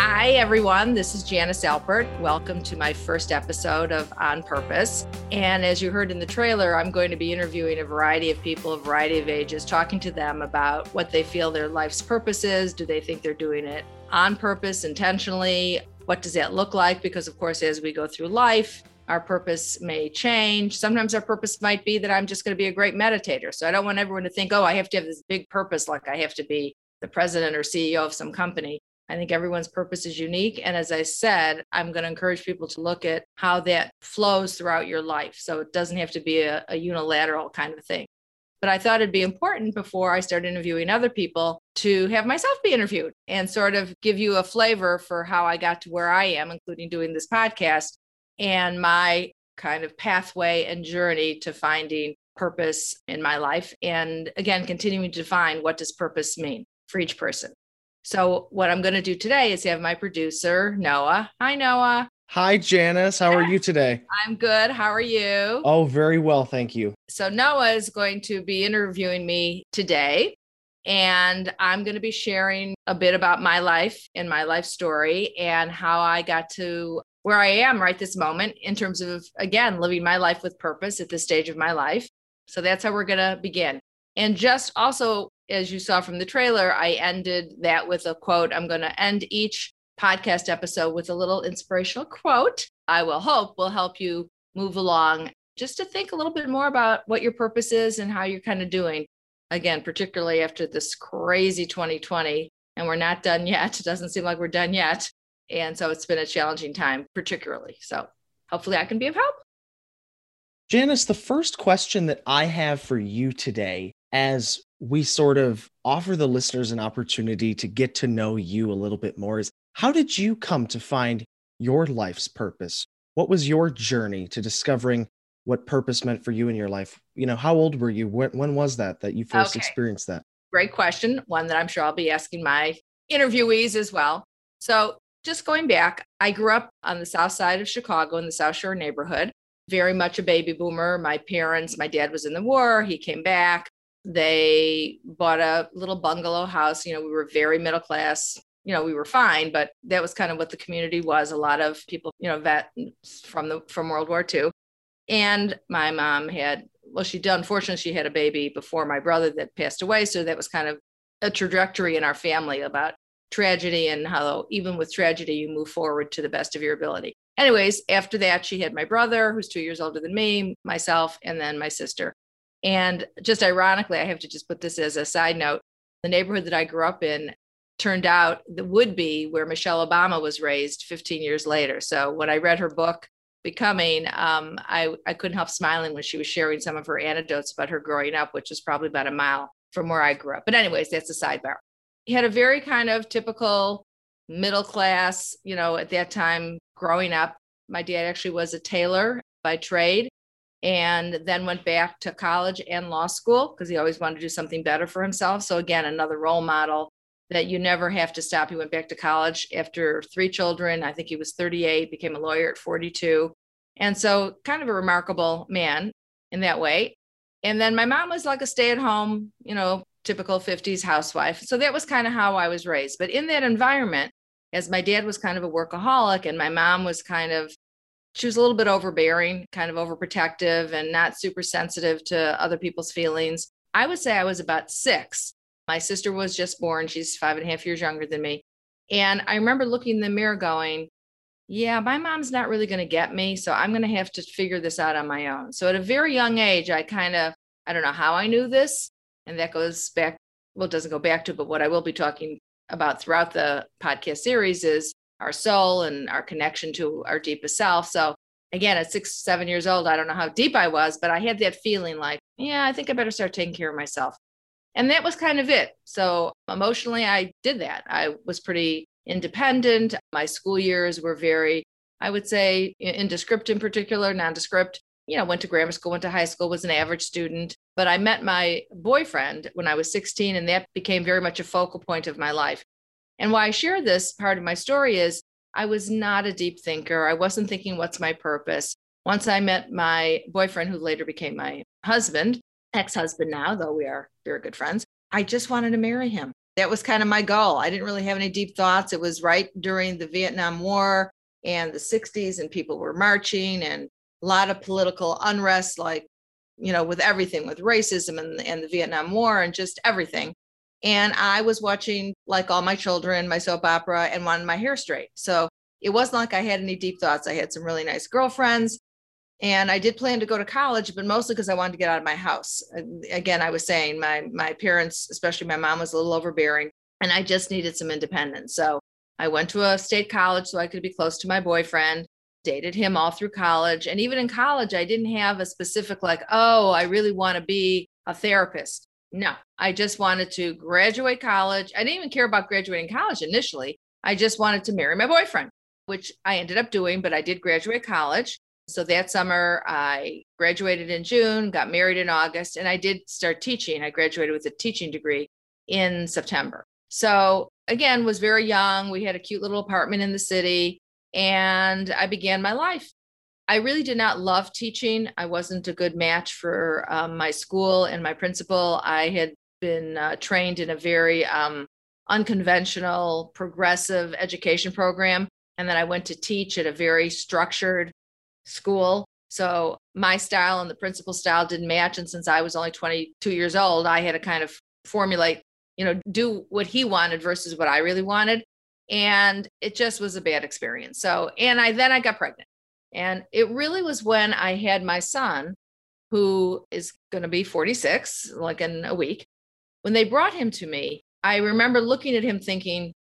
Hi, everyone. This is Janice Alpert. Welcome to my first episode of On Purpose. And as you heard in the trailer, I'm going to be interviewing a variety of people, a variety of ages, talking to them about what they feel their life's purpose is. Do they think they're doing it on purpose, intentionally? What does that look like? Because, of course, as we go through life, our purpose may change. Sometimes our purpose might be that I'm just going to be a great meditator. So I don't want everyone to think, oh, I have to have this big purpose, like I have to be the president or CEO of some company. I think everyone's purpose is unique. And as I said, I'm going to encourage people to look at how that flows throughout your life. So it doesn't have to be a, a, unilateral kind of thing. But I thought it'd be important before I start interviewing other people to have myself be interviewed and sort of give you a flavor for how I got to where I am, including doing this podcast and my kind of pathway and journey to finding purpose in my life. And again, continuing to define what does purpose mean for each person. So, what I'm going to do today is have my producer, Noah. Hi, Noah. Hi, Janice. How are you today? I'm good. How are you? Oh, very well. Thank you. So, Noah is going to be interviewing me today. And I'm going to be sharing a bit about my life and my life story and how I got to where I am right this moment in terms of, again, living my life with purpose at this stage of my life. So that's how we're going to begin. And just also as you saw from the trailer, I ended that with a quote. I'm going to end each podcast episode with a little inspirational quote. I will hope will help you move along just to think a little bit more about what your purpose is and how you're kind of doing. Again, particularly after this crazy 2020, and we're not done yet. It doesn't seem like we're done yet. And so it's been a challenging time, particularly. So hopefully I can be of help. Janice, the first question that I have for you today as we sort of offer the listeners an opportunity to get to know you a little bit more is how did you come to find your life's purpose? What was your journey to discovering what purpose meant for you in your life? You know, how old were you? When, when was that that you first okay. experienced that? Great question. One that I'm sure I'll be asking my interviewees as well. So, just going back, I grew up on the south side of Chicago in the South Shore neighborhood, very much a baby boomer. My parents, my dad was in the war, he came back they bought a little bungalow house. You know, we were very middle class. You know, we were fine, but that was kind of what the community was. A lot of people, you know, vets from the from World War II. And my mom had, well, she did, unfortunately, she had a baby before my brother that passed away. So that was kind of a trajectory in our family about tragedy and how even with tragedy you move forward to the best of your ability anyways after that she had my brother who's two years older than me myself and then my sister and just ironically, I have to just put this as a side note the neighborhood that I grew up in turned out the would be where Michelle Obama was raised 15 years later. So when I read her book, Becoming, um, I, I couldn't help smiling when she was sharing some of her anecdotes about her growing up, which was probably about a mile from where I grew up. But, anyways, that's a sidebar. He had a very kind of typical middle class, you know, at that time growing up. My dad actually was a tailor by trade and then went back to college and law school because he always wanted to do something better for himself. So, again, another role model that you never have to stop. He went back to college after three children. I think he was 38, became a lawyer at 42. And so, kind of a remarkable man in that way. And then my mom was like a stay at home, you know, typical 50s housewife. So, that was kind of how I was raised. But in that environment, as my dad was kind of a workaholic and my mom was kind of she was a little bit overbearing, kind of overprotective, and not super sensitive to other people's feelings. I would say I was about six. My sister was just born. She's five and a half years younger than me. And I remember looking in the mirror going, yeah, my mom's not really going to get me. So I'm going to have to figure this out on my own. So at a very young age, I kind of, I don't know how I knew this. And that goes back, well, it doesn't go back to, but what I will be talking about throughout the podcast series is our soul and our connection to our deepest self. So again, at six, seven years old, I don't know how deep I was, but I had that feeling like, yeah, I think I better start taking care of myself. And that was kind of it. So emotionally, I did that. I was pretty independent. My school years were very, I would say, indescript in particular, nondescript. You know, went to grammar school, went to high school, was an average student. But I met my boyfriend when I was 16, and that became very much a focal point of my life. And why I share this part of my story is I was not a deep thinker. I wasn't thinking, what's my purpose? Once I met my boyfriend, who later became my husband, ex husband now, though we are very good friends, I just wanted to marry him. that was kind of my goal. I didn't really have any deep thoughts. It was right during the Vietnam War and the 60s, and people were marching and a lot of political unrest, like, you know, with everything, with racism and, and the Vietnam War and just everything. And I was watching, like all my children, my soap opera and wanted my hair straight. So it wasn't like I had any deep thoughts. I had some really nice girlfriends. And I did plan to go to college, but mostly because I wanted to get out of my house. Again, I was saying my my parents, especially my mom, was a little overbearing, and I just needed some independence. So I went to a state college so I could be close to my boyfriend. Dated him all through college, and even in college, I didn't have a specific like, oh, I really want to be a therapist. No, I just wanted to graduate college. I didn't even care about graduating college initially. I just wanted to marry my boyfriend, which I ended up doing, but I did graduate college. So that summer, I graduated in June, got married in August, and I did start teaching. I graduated with a teaching degree in September. So again, was very young. We had a cute little apartment in the city, and I began my life. I really did not love teaching. I wasn't a good match for um, my school and my principal. I had been uh, trained in a very um, unconventional, progressive education program. And then I went to teach at a very structured school. So my style and the principal style didn't match. And since I was only 22 years old, I had to kind of formulate, you know, do what he wanted versus what I really wanted. And it just was a bad experience. So, and I then I got pregnant. And it really was when I had my son, who is going to be 46, like in a week. When they brought him to me, I remember looking at him thinking,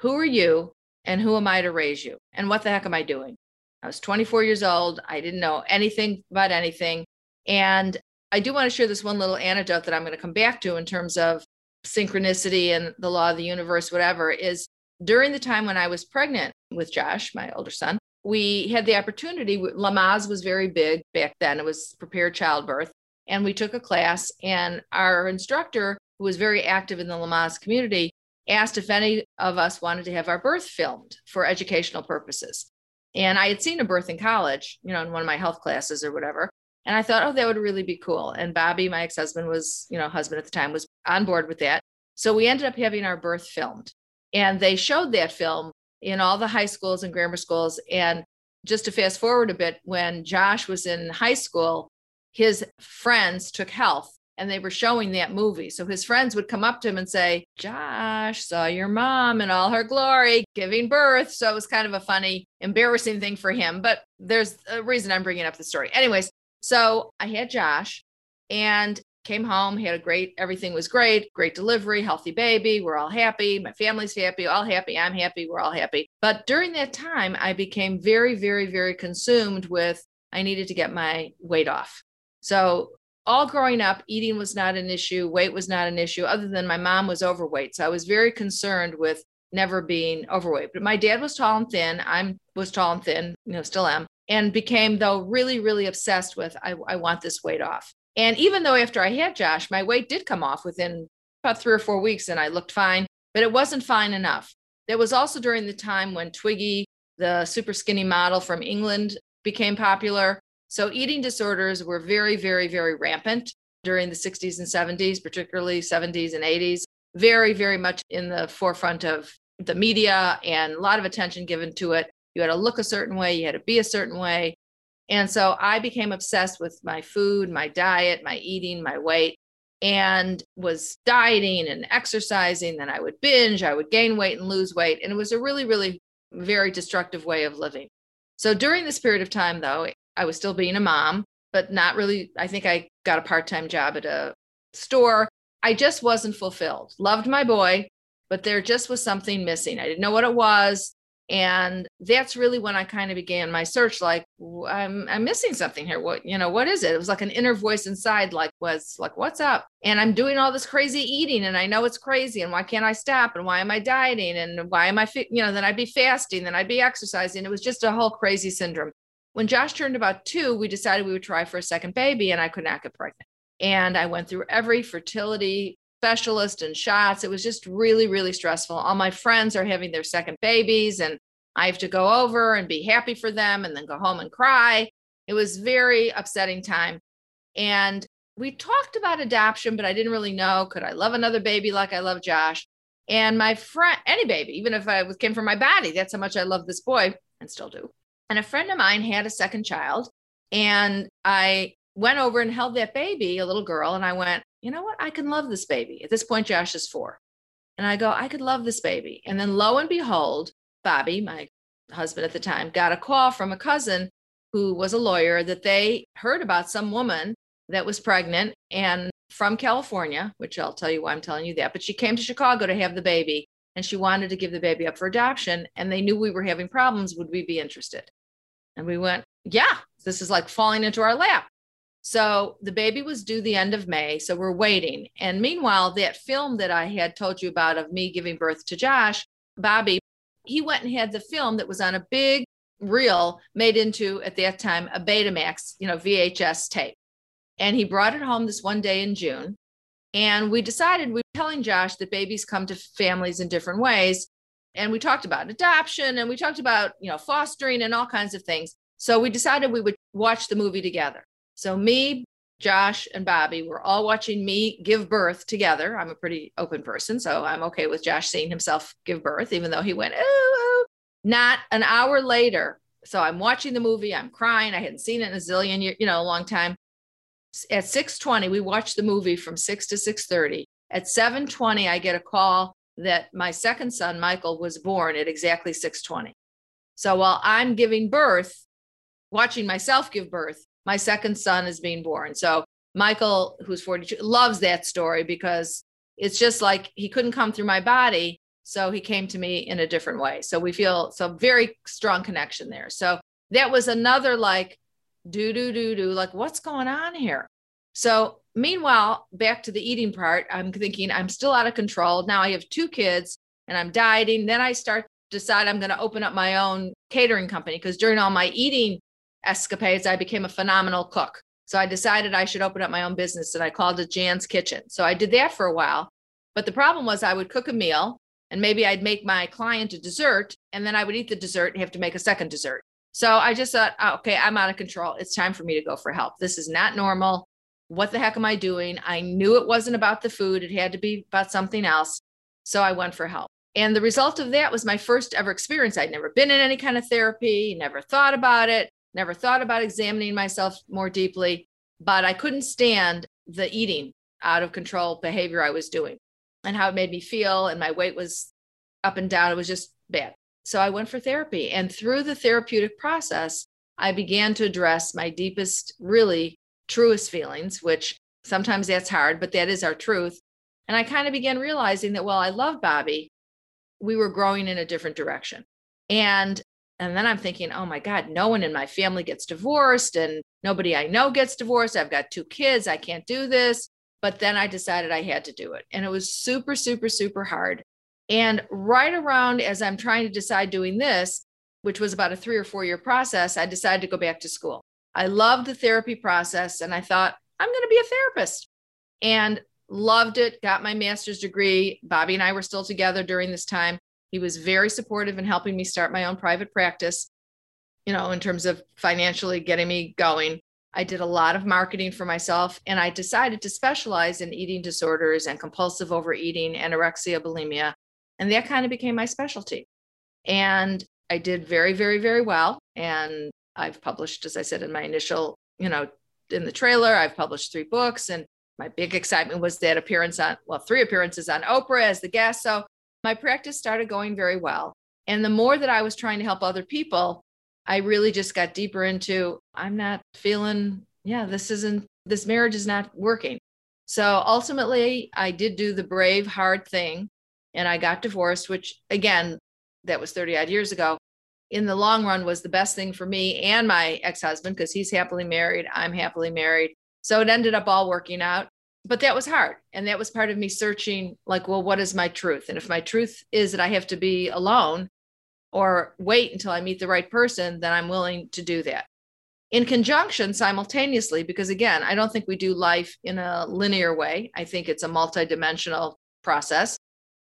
Who are you? And who am I to raise you? And what the heck am I doing? I was 24 years old. I didn't know anything about anything. And I do want to share this one little anecdote that I'm going to come back to in terms of synchronicity and the law of the universe, whatever, is during the time when I was pregnant with Josh, my older son, we had the opportunity. Lamaze was very big back then, it was prepared childbirth. And we took a class, and our instructor, who was very active in the Lamaze community, asked if any of us wanted to have our birth filmed for educational purposes. And I had seen a birth in college, you know, in one of my health classes or whatever. And I thought, oh, that would really be cool. And Bobby, my ex husband, was, you know, husband at the time, was on board with that. So we ended up having our birth filmed. And they showed that film in all the high schools and grammar schools. And just to fast forward a bit, when Josh was in high school, his friends took health and they were showing that movie. So his friends would come up to him and say, Josh saw your mom in all her glory giving birth. So it was kind of a funny, embarrassing thing for him. But there's a reason I'm bringing up the story. Anyways, so I had Josh and came home, had a great, everything was great, great delivery, healthy baby. We're all happy. My family's happy, all happy. I'm happy. We're all happy. But during that time, I became very, very, very consumed with I needed to get my weight off. So all growing up, eating was not an issue, weight was not an issue, other than my mom was overweight. So I was very concerned with never being overweight. But my dad was tall and thin. I'm was tall and thin, you know, still am, and became though really, really obsessed with I, I want this weight off. And even though after I had Josh, my weight did come off within about three or four weeks and I looked fine, but it wasn't fine enough. That was also during the time when Twiggy, the super skinny model from England, became popular. So eating disorders were very, very, very rampant during the 60s and 70s, particularly 70s and 80s, very, very much in the forefront of the media and a lot of attention given to it. You had to look a certain way, you had to be a certain way. And so I became obsessed with my food, my diet, my eating, my weight, and was dieting and exercising. Then I would binge, I would gain weight and lose weight. And it was a really, really very destructive way of living. So during this period of time, though, I was still being a mom, but not really. I think I got a part time job at a store. I just wasn't fulfilled. Loved my boy, but there just was something missing. I didn't know what it was. And that's really when I kind of began my search like, I'm, I'm missing something here. What, you know, what is it? It was like an inner voice inside, like, was like, what's up? And I'm doing all this crazy eating and I know it's crazy. And why can't I stop? And why am I dieting? And why am I, you know, then I'd be fasting, then I'd be exercising. It was just a whole crazy syndrome. When Josh turned about two, we decided we would try for a second baby, and I could not get pregnant. And I went through every fertility specialist and shots. It was just really, really stressful. All my friends are having their second babies, and I have to go over and be happy for them and then go home and cry. It was very upsetting time. And we talked about adoption, but I didn't really know could I love another baby like I love Josh? And my friend, any baby, even if I came from my body, that's how much I love this boy and still do. And a friend of mine had a second child. And I went over and held that baby, a little girl, and I went, you know what? I can love this baby. At this point, Josh is four. And I go, I could love this baby. And then lo and behold, Bobby, my husband at the time, got a call from a cousin who was a lawyer that they heard about some woman that was pregnant and from California, which I'll tell you why I'm telling you that. But she came to Chicago to have the baby and she wanted to give the baby up for adoption. And they knew we were having problems. Would we be interested? And we went, yeah, this is like falling into our lap. So the baby was due the end of May. So we're waiting. And meanwhile, that film that I had told you about of me giving birth to Josh, Bobby, he went and had the film that was on a big reel made into, at that time, a Betamax, you know, VHS tape. And he brought it home this one day in June. And we decided we were telling Josh that babies come to families in different ways. And we talked about adoption and we talked about, you know, fostering and all kinds of things. So we decided we would watch the movie together. So me, Josh, and Bobby were all watching me give birth together. I'm a pretty open person, so I'm okay with Josh seeing himself give birth, even though he went, oh, not an hour later. So I'm watching the movie, I'm crying. I hadn't seen it in a zillion years, you know, a long time. At 6:20, we watched the movie from 6 to 6:30. At 7:20, I get a call that my second son, Michael, was born at exactly 6:20. So while I'm giving birth, watching myself give birth, my second son is being born. So Michael, who's 42, loves that story because it's just like he couldn't come through my body. So he came to me in a different way. So we feel so very strong connection there. So that was another like do, do, do, do, like what's going on here? So meanwhile, back to the eating part, I'm thinking I'm still out of control. Now I have two kids and I'm dieting. Then I start decide I'm going to open up my own catering company because during all my eating escapades, I became a phenomenal cook. So I decided I should open up my own business and I called it Jan's Kitchen. So I did that for a while. But the problem was I would cook a meal and maybe I'd make my client a dessert and then I would eat the dessert and have to make a second dessert. So I just thought, oh, okay, I'm out of control. It's time for me to go for help. This is not normal. What the heck am I doing? I knew it wasn't about the food, it had to be about something else. So I went for help. And the result of that was my first ever experience. I'd never been in any kind of therapy, never thought about it never thought about examining myself more deeply, but I couldn't stand the eating out of control behavior I was doing and how it made me feel. And my weight was up and down. It was just bad. So I went for therapy. And through the therapeutic process, I began to address my deepest, really truest feelings, which sometimes that's hard, but that is our truth. And I kind of began realizing that while I love Bobby, we were growing in a different direction. And and then I'm thinking, oh my God, no one in my family gets divorced and nobody I know gets divorced. I've got two kids. I can't do this. But then I decided I had to do it. And it was super, super, super hard. And right around as I'm trying to decide doing this, which was about a three or four year process, I decided to go back to school. I loved the therapy process and I thought, I'm going to be a therapist. And loved it, got my master's degree. Bobby and I were still together during this time. He was very supportive in helping me start my own private practice, you know, in terms of financially getting me going. I did a lot of marketing for myself and I decided to specialize in eating disorders and compulsive overeating, anorexia, bulimia. And that kind of became my specialty. And I did very, very, very well. And I've published, as I said in my initial, you know, in the trailer, I've published three books. And my big excitement was that appearance on, well, three appearances on Oprah as the guest. So my practice started going very well. And the more that I was trying to help other people, I really just got deeper into I'm not feeling, yeah, this isn't, this marriage is not working. So ultimately, I did do the brave, hard thing and I got divorced, which again, that was 30 odd years ago. In the long run, was the best thing for me and my ex husband because he's happily married. I'm happily married. So it ended up all working out but that was hard. And that was part of me searching like well what is my truth? And if my truth is that i have to be alone or wait until i meet the right person then i'm willing to do that. In conjunction simultaneously because again i don't think we do life in a linear way. I think it's a multidimensional process.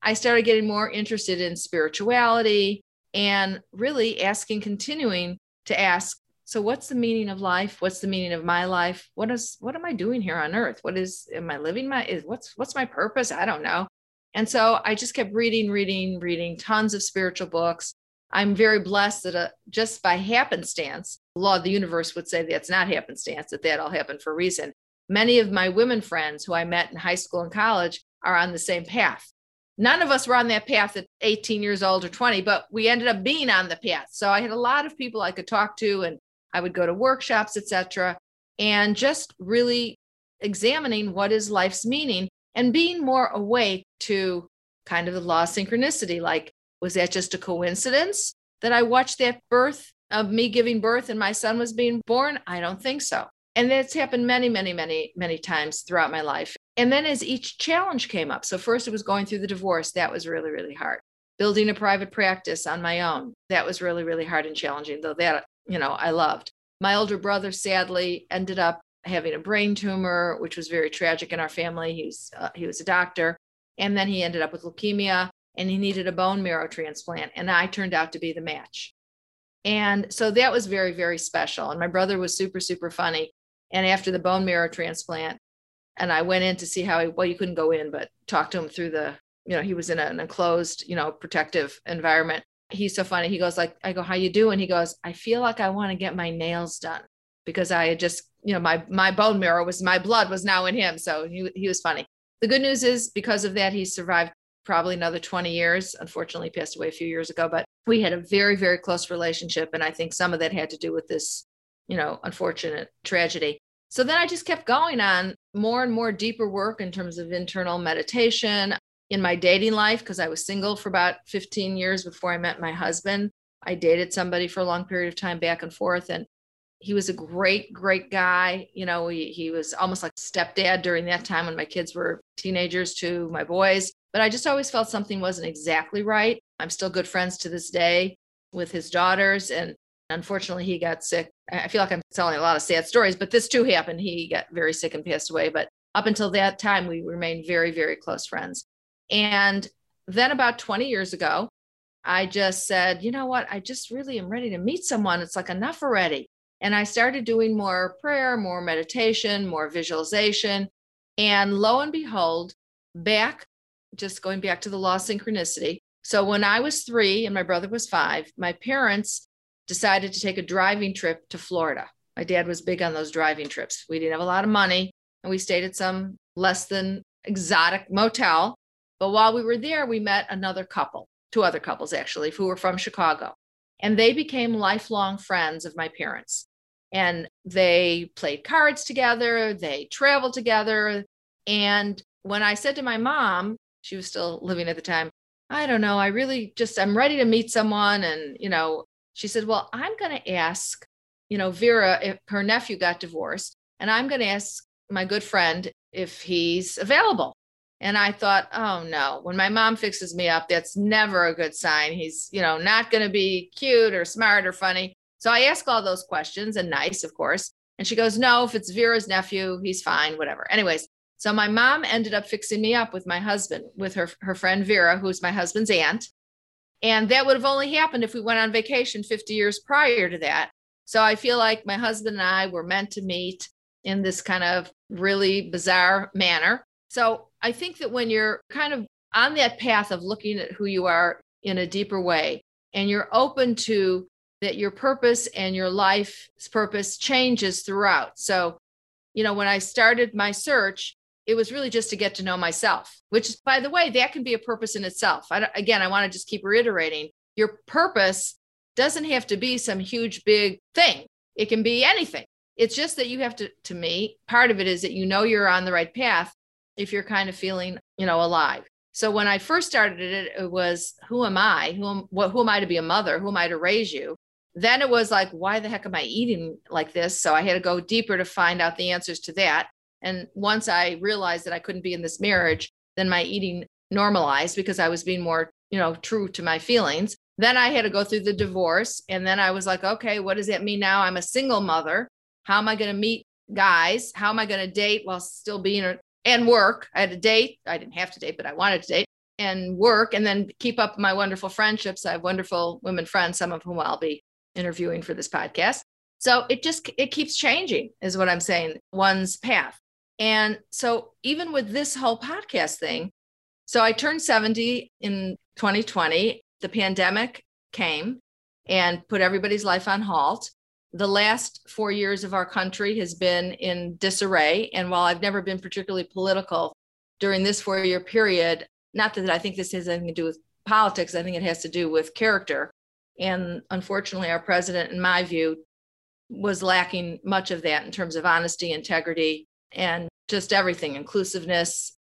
I started getting more interested in spirituality and really asking continuing to ask so what's the meaning of life what's the meaning of my life what is what am i doing here on earth what is am i living my is what's what's my purpose i don't know And so I just kept reading, reading, reading tons of spiritual books. I'm very blessed that uh, just by happenstance, the law of the universe would say that's not happenstance, that that all happened for a reason. Many of my women friends who I met in high school and college are on the same path. None of us were on that path at 18 years old or 20, but we ended up being on the path. So I had a lot of people I could talk to, and I would go to workshops, etc., and just really examining what is life's meaning and being more awake to kind of the law of synchronicity. Like, was that just a coincidence that I watched that birth of me giving birth and my son was being born? I don't think so. And that's happened many, many, many, many times throughout my life. And then as each challenge came up, so first it was going through the divorce, that was really, really hard. Building a private practice on my own, that was really, really hard and challenging, though that, you know, I loved. My older brother sadly ended up having a brain tumor, which was very tragic in our family. He was, uh, he was a doctor. And then he ended up with leukemia and he needed a bone marrow transplant. And I turned out to be the match. And so that was very, very special. And my brother was super, super funny. And after the bone marrow transplant, and I went in to see how he, well, you couldn't go in, but talk to him through the, you know, he was in an enclosed, you know, protective environment. He's so funny. He goes like, I go, how you doing? He goes, I feel like I want to get my nails done because I had just, you know, my my bone marrow was my blood was now in him. So he, he was funny. The good news is because of that, he survived probably another 20 years. Unfortunately, passed away a few years ago, but we had a very, very close relationship. And I think some of that had to do with this, you know, unfortunate tragedy. So then I just kept going on more and more deeper work in terms of internal meditation in my dating life because I was single for about 15 years before I met my husband. I dated somebody for a long period of time back and forth. And he was a great, great guy. You know, he, he was almost like stepdad during that time when my kids were teenagers to my boys. But I just always felt something wasn't exactly right. I'm still good friends to this day with his daughters. And unfortunately, he got sick. I feel like I'm telling a lot of sad stories, but this too happened. He got very sick and passed away. But up until that time, we remained very, very close friends. And then about 20 years ago, I just said, you know what? I just really am ready to meet someone. It's like enough already. And I started doing more prayer, more meditation, more visualization. And lo and behold, back, just going back to the law of synchronicity. So when I was three and my brother was five, my parents decided to take a driving trip to Florida. My dad was big on those driving trips. We didn't have a lot of money and we stayed at some less than exotic motel. But while we were there, we met another couple, two other couples actually, who were from Chicago. And they became lifelong friends of my parents and they played cards together, they traveled together. And when I said to my mom, she was still living at the time, I don't know, I really just, I'm ready to meet someone. And, you know, she said, Well, I'm going to ask, you know, Vera, if her nephew got divorced, and I'm going to ask my good friend if he's available. And I thought, oh no, when my mom fixes me up, that's never a good sign. He's, you know, not going to be cute or smart or funny. So I ask all those questions and nice, of course. And she goes, No, if it's Vera's nephew, he's fine, whatever. Anyways, so my mom ended up fixing me up with my husband, with her, her friend Vera, who's my husband's aunt. And that would have only happened if we went on vacation 50 years prior to that. So I feel like my husband and I were meant to meet in this kind of really bizarre manner. So I think that when you're kind of on that path of looking at who you are in a deeper way and you're open to that your purpose and your life's purpose changes throughout. So, you know, when I started my search, it was really just to get to know myself, which, by the way, that can be a purpose in itself. I, again, I want to just keep reiterating your purpose doesn't have to be some huge, big thing, it can be anything. It's just that you have to, to me, part of it is that you know you're on the right path if you're kind of feeling, you know, alive. So when I first started it, it was who am I? Who am, what, who am I to be a mother? Who am I to raise you? then it was like, why the heck am I eating like this? So I had to go deeper to find out the answers to that. And once I realized that I couldn't be in this marriage, then my eating normalized because I was being more, you know, true to my feelings. Then I had to go through the divorce. And then I was like, okay, what does that mean now? I'm a single mother. How am I going to meet guys? How am I going to date while still being and work? I had a date. I didn't have to date, but I wanted to date and work and then keep up my wonderful friendships. I have wonderful women friends, some of whom I'll be interviewing for this podcast. So it just it keeps changing is what I'm saying, one's path. And so even with this whole podcast thing, So I turned 70 in 2020. The pandemic came and put everybody's life on halt. The last four years of our country has been in disarray. And while I've never been particularly political during this four year period, not that I think this has anything to do with politics, I think it has to do with character. And unfortunately, our president, in my view, was lacking much of that in terms of honesty, integrity, and just everything, inclusiveness.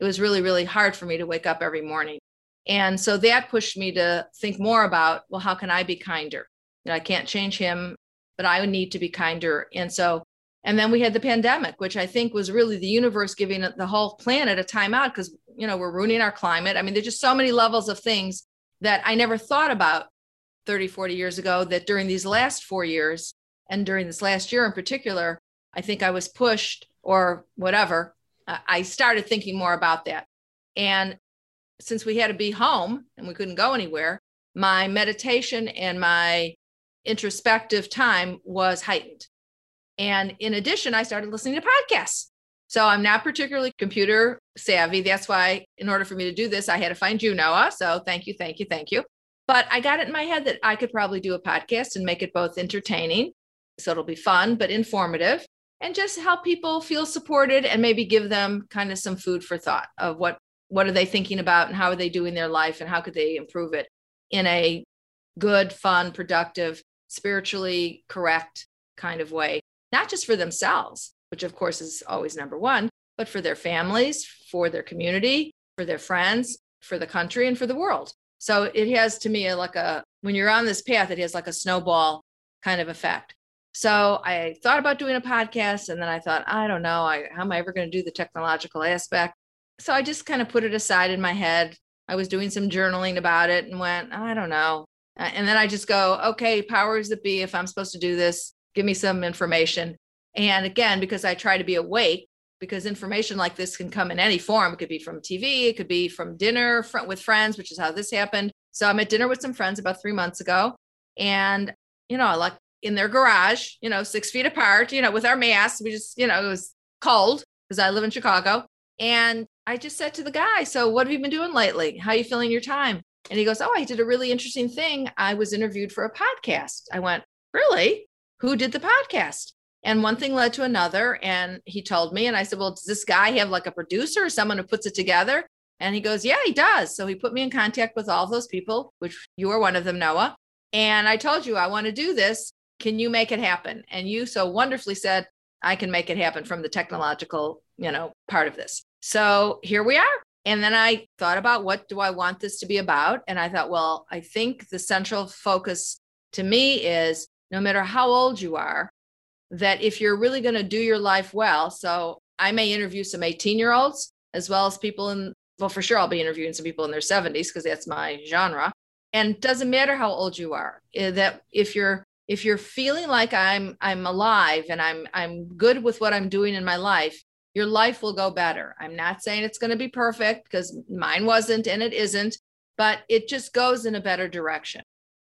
It was really, really hard for me to wake up every morning. And so that pushed me to think more about, well, how can I be kinder? You know, I can't change him, but I would need to be kinder. And so, and then we had the pandemic, which I think was really the universe giving the whole planet a timeout because, you know, we're ruining our climate. I mean, there's just so many levels of things that I never thought about 30, 40 years ago that during these last four years and during this last year in particular, I think I was pushed or whatever. I started thinking more about that. And since we had to be home and we couldn't go anywhere, my meditation and my introspective time was heightened. And in addition, I started listening to podcasts. So I'm not particularly computer savvy. That's why, in order for me to do this, I had to find you, Noah. So thank you, thank you, thank you. But I got it in my head that I could probably do a podcast and make it both entertaining. So it'll be fun, but informative and just help people feel supported and maybe give them kind of some food for thought of what what are they thinking about and how are they doing their life and how could they improve it in a good fun productive spiritually correct kind of way not just for themselves which of course is always number one but for their families for their community for their friends for the country and for the world so it has to me like a when you're on this path it has like a snowball kind of effect so I thought about doing a podcast and then I thought, I don't know, I, how am I ever going to do the technological aspect? So I just kind of put it aside in my head. I was doing some journaling about it and went, I don't know. Uh, and then I just go, okay, powers that be, if I'm supposed to do this, give me some information. And again, because I try to be awake, because information like this can come in any form. It could be from TV, it could be from dinner with friends, which is how this happened. So I'm at dinner with some friends about three months ago. And, you know, like in their garage, you know, six feet apart, you know, with our masks. We just, you know, it was cold because I live in Chicago. And I just said to the guy, So what have you been doing lately? How are you feeling your time? And he goes, Oh, I did a really interesting thing. I was interviewed for a podcast. I went, Really? Who did the podcast? And one thing led to another. And he told me, and I said, Well, does this guy have like a producer or someone who puts it together? And he goes, Yeah, he does. So he put me in contact with all those people, which you are one of them, Noah. And I told you I want to do this can you make it happen and you so wonderfully said i can make it happen from the technological you know part of this so here we are and then i thought about what do i want this to be about? And i thought well i think the central focus to me is no matter how old you are that if you're really going to do your life well so i may interview some 18 year olds as well as people in well for sure i'll be interviewing some people in their 70s because that's my genre. And doesn't matter how old you are eh, that if you're if you're feeling like i'm i'm alive and i'm i'm good with what i'm doing in my life your life will go better. I'm not saying it's going to be perfect because mine wasn't and it isn't but it just goes in a better direction.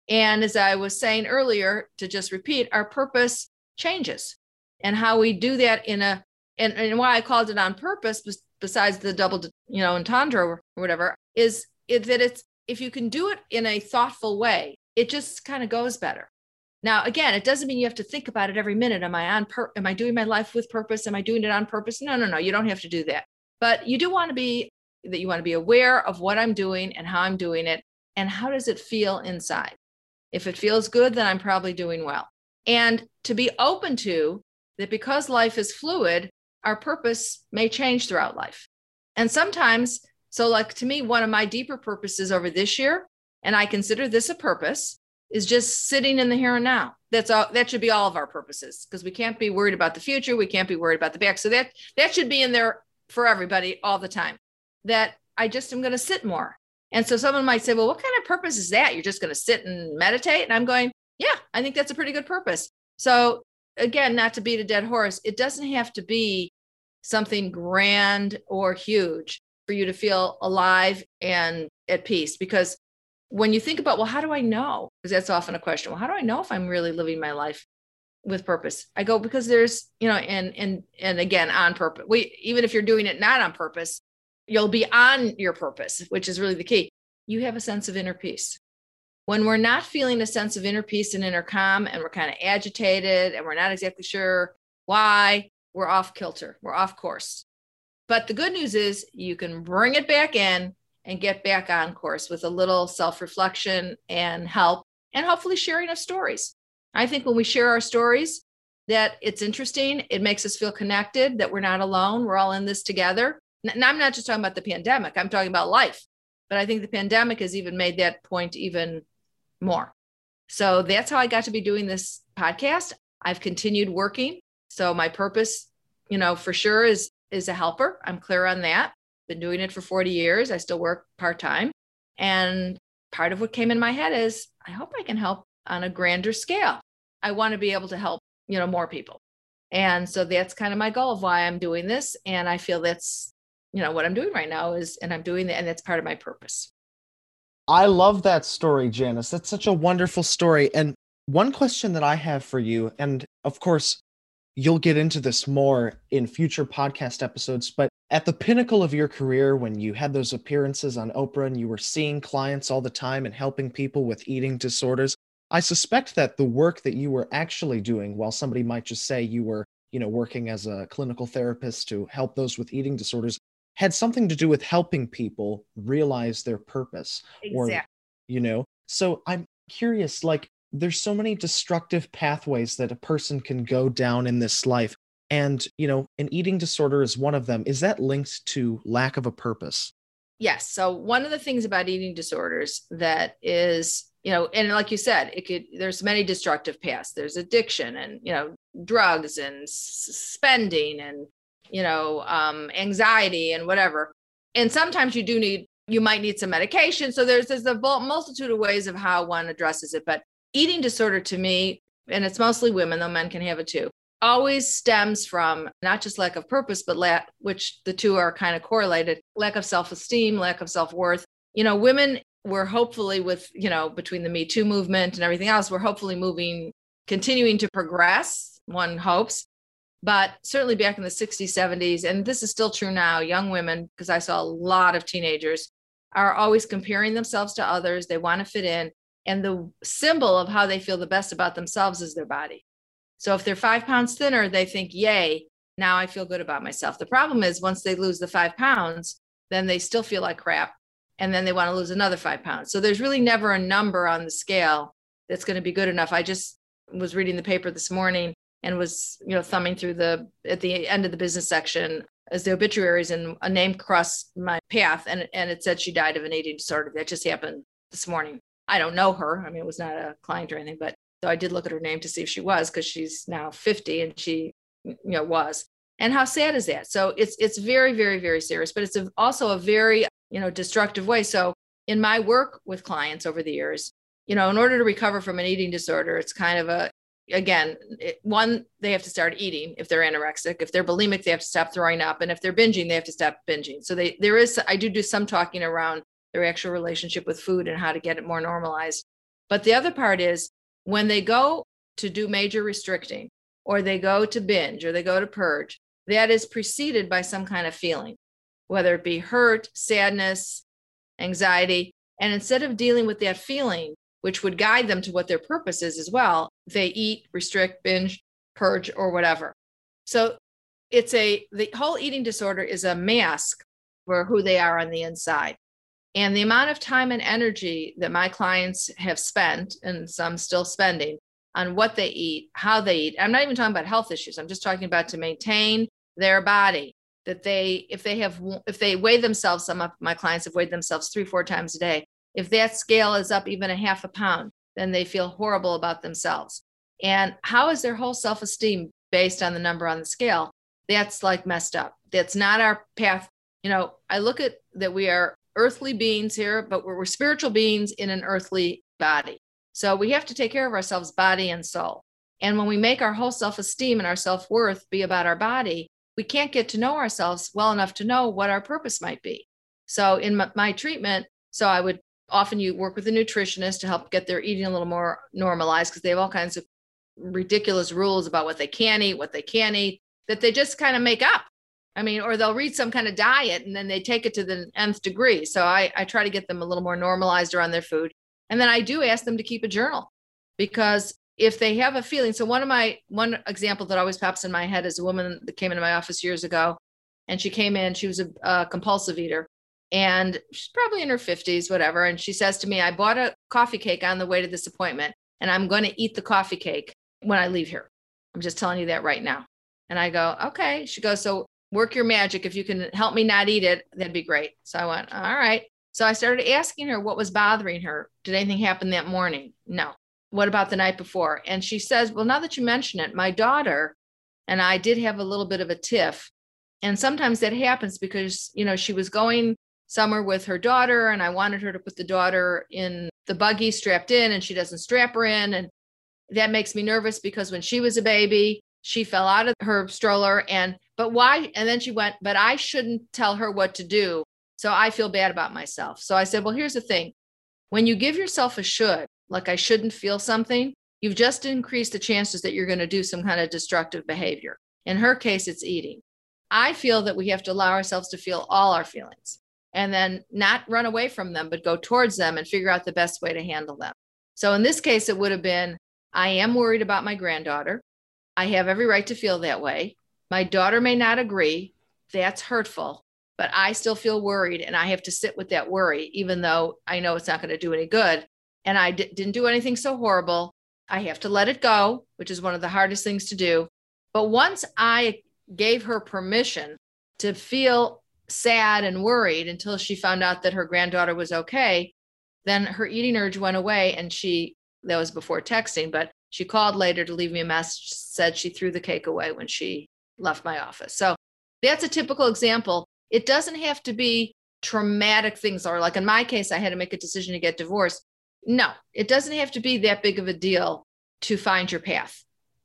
And as i was saying earlier to just repeat our purpose changes. And how we do that in a and, and why i called it on purpose besides the double you know entendre or whatever is it, that it's if you can do it in a thoughtful way it just kind of goes better now, again, it doesn't mean you have to think about it every minute. Am I on per- am I doing my life with purpose? Am I doing it on purpose? No, no, no. You don't have to do that. But you do want to be that you want to be aware of what I'm doing and how I'm doing it and how does it feel inside. If it feels good, then I'm probably doing well. And to be open to that because life is fluid, our purpose may change throughout life. And sometimes, so like to me, one of my deeper purposes over this year, and I consider this a purpose, is just sitting in the here and now. That's all that should be all of our purposes because we can't be worried about the future. We can't be worried about the back. So that that should be in there for everybody all the time. That I just am going to sit more. And so someone might say, well, what kind of purpose is that? You're just going to sit and meditate? And I'm going, yeah, I think that's a pretty good purpose. So again, not to beat a dead horse, it doesn't have to be something grand or huge for you to feel alive and at peace because when you think about, well, how do I know? Because that's often a question. Well, how do I know if I'm really living my life with purpose? I go, because there's, you know, and and and again, on purpose. We even if you're doing it not on purpose, you'll be on your purpose, which is really the key. You have a sense of inner peace. When we're not feeling a sense of inner peace and inner calm, and we're kind of agitated and we're not exactly sure why, we're off kilter, we're off course. But the good news is you can bring it back in and get back on course with a little self reflection and help, and hopefully sharing of stories. I think when we share our stories, that it's interesting. It makes us feel connected, that we're not alone. We're all in this together. And I'm not just talking about the pandemic, I'm talking about life. But I think the pandemic has even made that point even more. So that's how I got to be doing this podcast. I've continued working. So my purpose, you know, for sure is is a helper. I'm clear on that. Been doing it for 40 years. I still work part-time. And part of what came in my head is I hope I can help on a grander scale. I want to be able to help you know more people and so that's kind of my goal of why i'm doing this and i feel that's you know what i'm doing right now is and i'm doing that and that's part of my purpose i love that story janice that's such a wonderful story and one question that i have for you and of course you'll get into this more in future podcast episodes but at the pinnacle of your career when you had those appearances on oprah and you were seeing clients all the time and helping people with eating disorders I suspect that the work that you were actually doing, while somebody might just say you were, you know, working as a clinical therapist to help those with eating disorders, had something to do with helping people realize their purpose. Exactly. Or, you know, so I'm curious, like, there's so many destructive pathways that a person can go down in this life. And, you know, an eating disorder is one of them. Is that linked to lack of a purpose? Yes. So, one of the things about eating disorders that is you know and like you said it could there's many destructive paths there's addiction and you know drugs and spending and you know um, anxiety and whatever and sometimes you do need you might need some medication so there's there's a multitude of ways of how one addresses it but eating disorder to me and it's mostly women though men can have it too always stems from not just lack of purpose but lack which the two are kind of correlated lack of self-esteem lack of self-worth. You know women we're hopefully with you know between the me too movement and everything else we're hopefully moving continuing to progress one hopes. But certainly back in the 60s 70s and this is still true now young women because i saw a lot of teenagers are always comparing themselves to others. They want to fit in and the symbol of how they feel the best about themselves is their body so if they're five pounds thinner they think yay now i feel good about myself the problem is once they lose the five pounds then they still feel like crap and then they want to lose another five pounds. So there's really never a number on the scale that's going to be good enough. I just was reading the paper this morning and was, you know, thumbing through the at the end of the business section as the obituaries and a name crossed my path and, and it said she died of an eating disorder. That just happened this morning. I don't know her. I mean, it was not a client or anything, but so I did look at her name to see if she was because she's now 50 and she, you know, was. And how sad is that? So it's it's very, very, very serious, but it's a, also a very you know, destructive way. So in my work with clients over the years, you know, in order to recover from an eating disorder, it's kind of a again, it, one, they have to start eating if they're anorexic. If they're bulimic, they have to stop throwing up. And if they're binging, they have to stop binging. So they there is I do do some talking around their actual relationship with food and how to get it more normalized. But the other part is when they go to do major restricting or they go to binge or they go to purge, that is preceded by some kind of feeling whether it be hurt, sadness, anxiety. And instead of dealing with that feeling, which would guide them to what their purpose is as well, they eat, restrict, binge, purge, or whatever. So it's a, the whole eating disorder is a mask for who they are on the inside. And the amount of time and energy that my clients have spent, and some still spending, on what they eat, how they eat. I'm not even talking about health issues. I'm just talking about to maintain their body, that they if they have if they weigh themselves some of my clients have weighed themselves three four times a day if that scale is up even a half a pound then they feel horrible about themselves and how is their whole self-esteem based on the number on the scale that's like messed up that's not our path you know i look at that we are earthly beings here but we're, we're spiritual beings in an earthly body so we have to take care of ourselves body and soul and when we make our whole self-esteem and our self-worth be about our body we can't get to know ourselves well enough to know what our purpose might be. So in my, my treatment, so I would often you work with a nutritionist to help get their eating a little more normalized because they have all kinds of ridiculous rules about what they can eat, what they can't eat, that they just kind of make up. I mean, or they'll read some kind of diet and then they take it to the nth degree. So I, I try to get them a little more normalized around their food. And then I do ask them to keep a journal because if they have a feeling, so one of my one example that always pops in my head is a woman that came into my office years ago, and she came in, she was a, a compulsive eater, and she's probably in her 50s, whatever. And she says to me, I bought a coffee cake on the way to this appointment, and I'm going to eat the coffee cake when I leave here. I'm just telling you that right now. And I go, okay. She goes, so work your magic. If you can help me not eat it, that'd be great. So I went, all right. So I started asking her what was bothering her. Did anything happen that morning? No. What about the night before? And she says, Well, now that you mention it, my daughter and I did have a little bit of a tiff. And sometimes that happens because, you know, she was going somewhere with her daughter and I wanted her to put the daughter in the buggy strapped in and she doesn't strap her in. And that makes me nervous because when she was a baby, she fell out of her stroller and, but why? And then she went, but I shouldn't tell her what to do. So I feel bad about myself. So I said, well, here's the thing when you give yourself a should, like I shouldn't feel something, you've just increased the chances that you're going to do some kind of destructive behavior. In her case, it's eating. I feel that we have to allow ourselves to feel all our feelings and then not run away from them, but go towards them and figure out the best way to handle them. So in this case, it would have been I am worried about my granddaughter. I have every right to feel that way. My daughter may not agree. That's hurtful, but I still feel worried and I have to sit with that worry, even though I know it's not going to do any good and I d- didn't do anything so horrible. I have to let it go, which is one of the hardest things to do. But once I gave her permission to feel sad and worried until she found out that her granddaughter was okay, then her eating urge went away. And she, that was before texting, but she called later to leave me a message, said she threw the cake away when she left my office. So that's a typical example. It doesn't have to be traumatic things, or like in my case, I had to make a decision to get divorced. No, it doesn't have to be that big of a deal to find your path.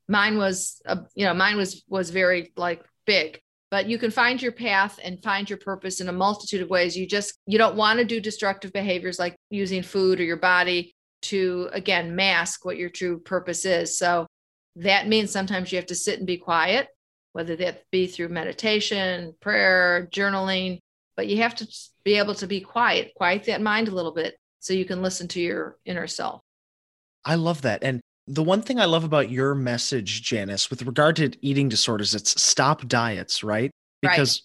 Mine was, a, you know, mine was was very like big, but you can find your path and find your purpose in a multitude of ways. You just you don't want to do destructive behaviors like using food or your body to again mask what your true purpose is. So that means sometimes you have to sit and be quiet, whether that be through meditation, prayer, journaling, but you have to be able to be quiet, quiet that mind a little bit so you can listen to your inner self. I love that. And the one thing I love about your message, Janice, with regard to eating disorders, it's stop diets, right? Because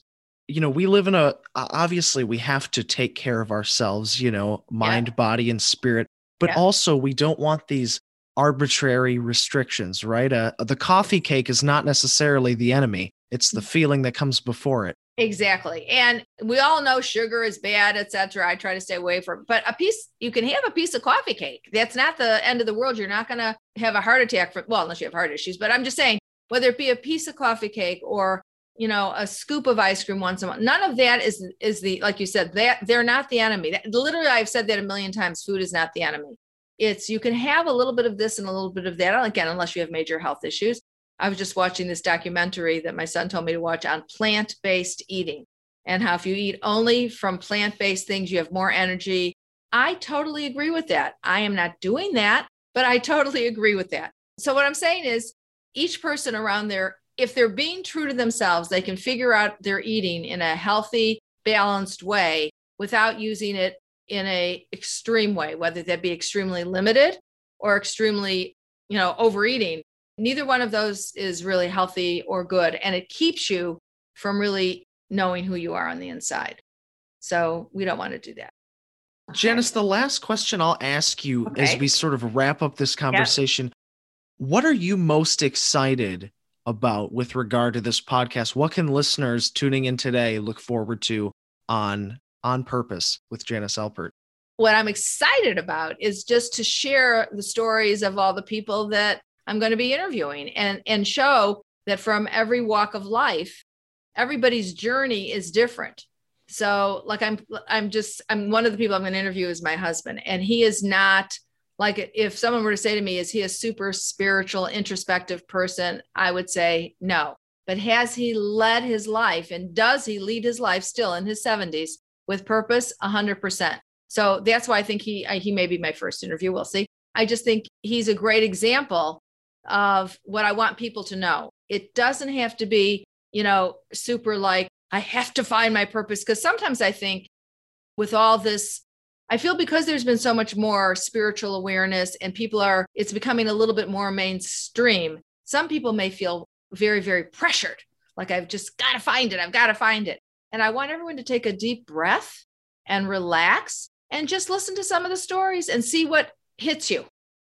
right. you know, we live in a obviously we have to take care of ourselves, you know, mind, yeah. body, and spirit. But yeah. also we don't want these arbitrary restrictions, right? Uh, the coffee cake is not necessarily the enemy. It's the mm. feeling that comes before it. Exactly. And we all know sugar is bad, etc. I try to stay away from, but a piece, you can have a piece of coffee cake. That's not the end of the world. You're not going to have a heart attack for, well, unless you have heart issues, but I'm just saying, whether it be a piece of coffee cake or, you know, a scoop of ice cream once a month, none of that is, is the, like you said, that they're not the enemy. That, literally, I've said that a million times. Food is not the enemy. It's, you can have a little bit of this and a little bit of that. Again, unless you have major health issues I was just watching this documentary that my son told me to watch on plant based eating and how if you eat only from plant based things, you have more energy. I totally agree with that. I am not doing that, but I totally agree with that. So, what I'm saying is, each person around there, if they're being true to themselves, they can figure out their eating in a healthy, balanced way without using it in a extreme way, whether that be extremely limited or extremely, you know, overeating neither one of those is really healthy or good. And it keeps you from really knowing who you are on the inside. So we don't want to do that. Janice, the last question I'll ask you okay. as we sort of wrap up this conversation yep. what are you most excited about with regard to this podcast? What can listeners tuning in today look forward to on on purpose with Janice Alpert? What I'm excited about is just to share the stories of all the people that I'm going to be interviewing and and show that from every walk of life, everybody's journey is different. So like I'm I'm just I'm one of the people I'm going to interview is my husband and he is not like if someone were to say to me is he a super spiritual introspective person I would say no but has he led his life and does he lead his life still in his 70s with purpose 100% so that's why I think he he may be my first interview we'll see I just think he's a great example of what I want people to know. It doesn't have to be, you know, super like I have to find my purpose. Because sometimes I think with all this, I feel because there's been so much more spiritual awareness and people are, it's becoming a little bit more mainstream. Some people may feel very, very pressured. Like I've just got to find it. I've got to find it. And I want everyone to take a deep breath and relax and just listen to some of the stories and see what hits you.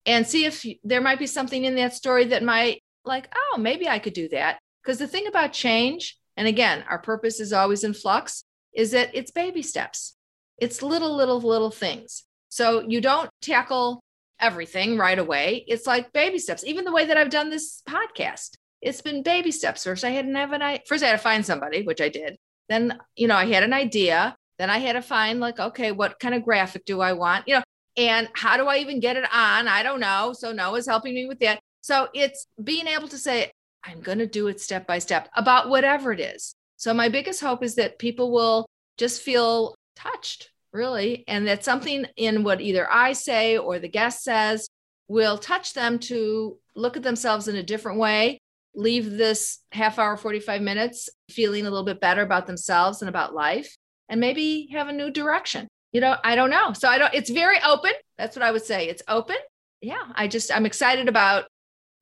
And see if there might be something in that story that might like oh maybe i could do that. Because the thing about change and again our purpose is always in flux is that it's baby steps. It's little little little things. So you don't tackle everything right away. It's like baby steps. Even the way that i've done this podcast it's been baby steps. First i had to have an first i had to find somebody which i did then you know i had an idea then I had to find like, okay, what kind of graphic do I want? You know, and how do I even get it on? I don't know. So Noah's helping me with that. So it's being able to say, I'm going to do it step by step about whatever it is. So my biggest hope is that people will just feel touched, really, and that something in what either I say or the guest says will touch them to look at themselves in a different way, leave this half hour, 45 minutes feeling a little bit better about themselves and about life, and maybe have a new direction. You know, I don't know. So I don't, it's very open. That's what I would say. It's open. Yeah. I just, I'm excited about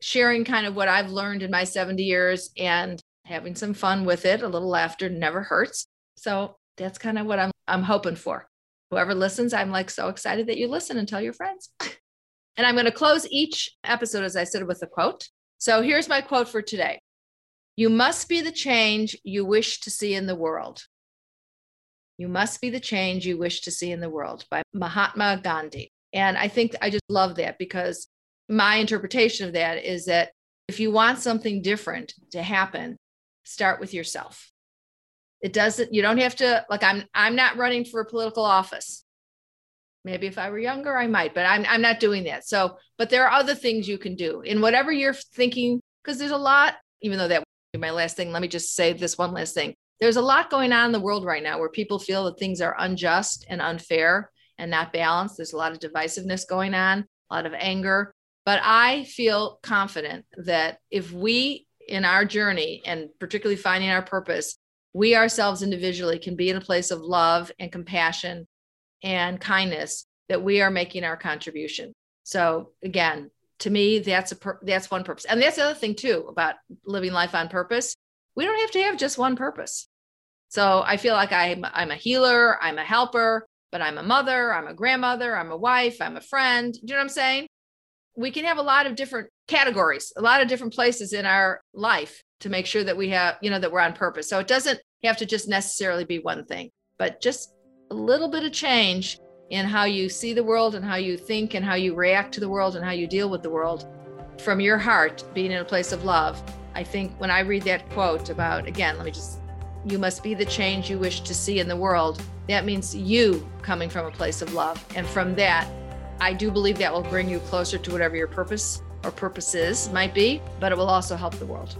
sharing kind of what I've learned in my 70 years and having some fun with it. A little laughter never hurts. So that's kind of what I'm, I'm hoping for. Whoever listens, I'm like so excited that you listen and tell your friends. and I'm going to close each episode, as I said, with a quote. So here's my quote for today You must be the change you wish to see in the world. You must be the change you wish to see in the world by Mahatma Gandhi. And I think I just love that because my interpretation of that is that if you want something different to happen, start with yourself. It doesn't, you don't have to, like, I'm, I'm not running for a political office. Maybe if I were younger, I might, but I'm, I'm not doing that. So, but there are other things you can do in whatever you're thinking, because there's a lot, even though that would be my last thing. Let me just say this one last thing there's a lot going on in the world right now where people feel that things are unjust and unfair and not balanced. There's a lot of divisiveness going on, a lot of anger. But I feel confident that if we, in our journey, and particularly finding our purpose, we ourselves individually can be in a place of love and compassion and kindness, that we are making our contribution. So again, to me, that's a pur- that's one purpose, and that's the other thing too about living life on purpose we don't have to have just one purpose. So I feel like I'm I'm a healer, I'm a helper, but I'm a mother, I'm a grandmother, I'm a wife, I'm a friend. Do you know what I'm saying? We can have a lot of different categories, a lot of different places in our life to make sure that we have, you know, that we're on purpose. So it doesn't have to just necessarily be one thing, but just a little bit of change in how you see the world and how you think and how you react to the world and how you deal with the world from your heart, being in a place of love I think when I read that quote about, again, let me just, you must be the change you wish to see in the world, that means you coming from a place of love. And from that, I do believe that will bring you closer to whatever your purpose or purposes might be, but it will also help the world.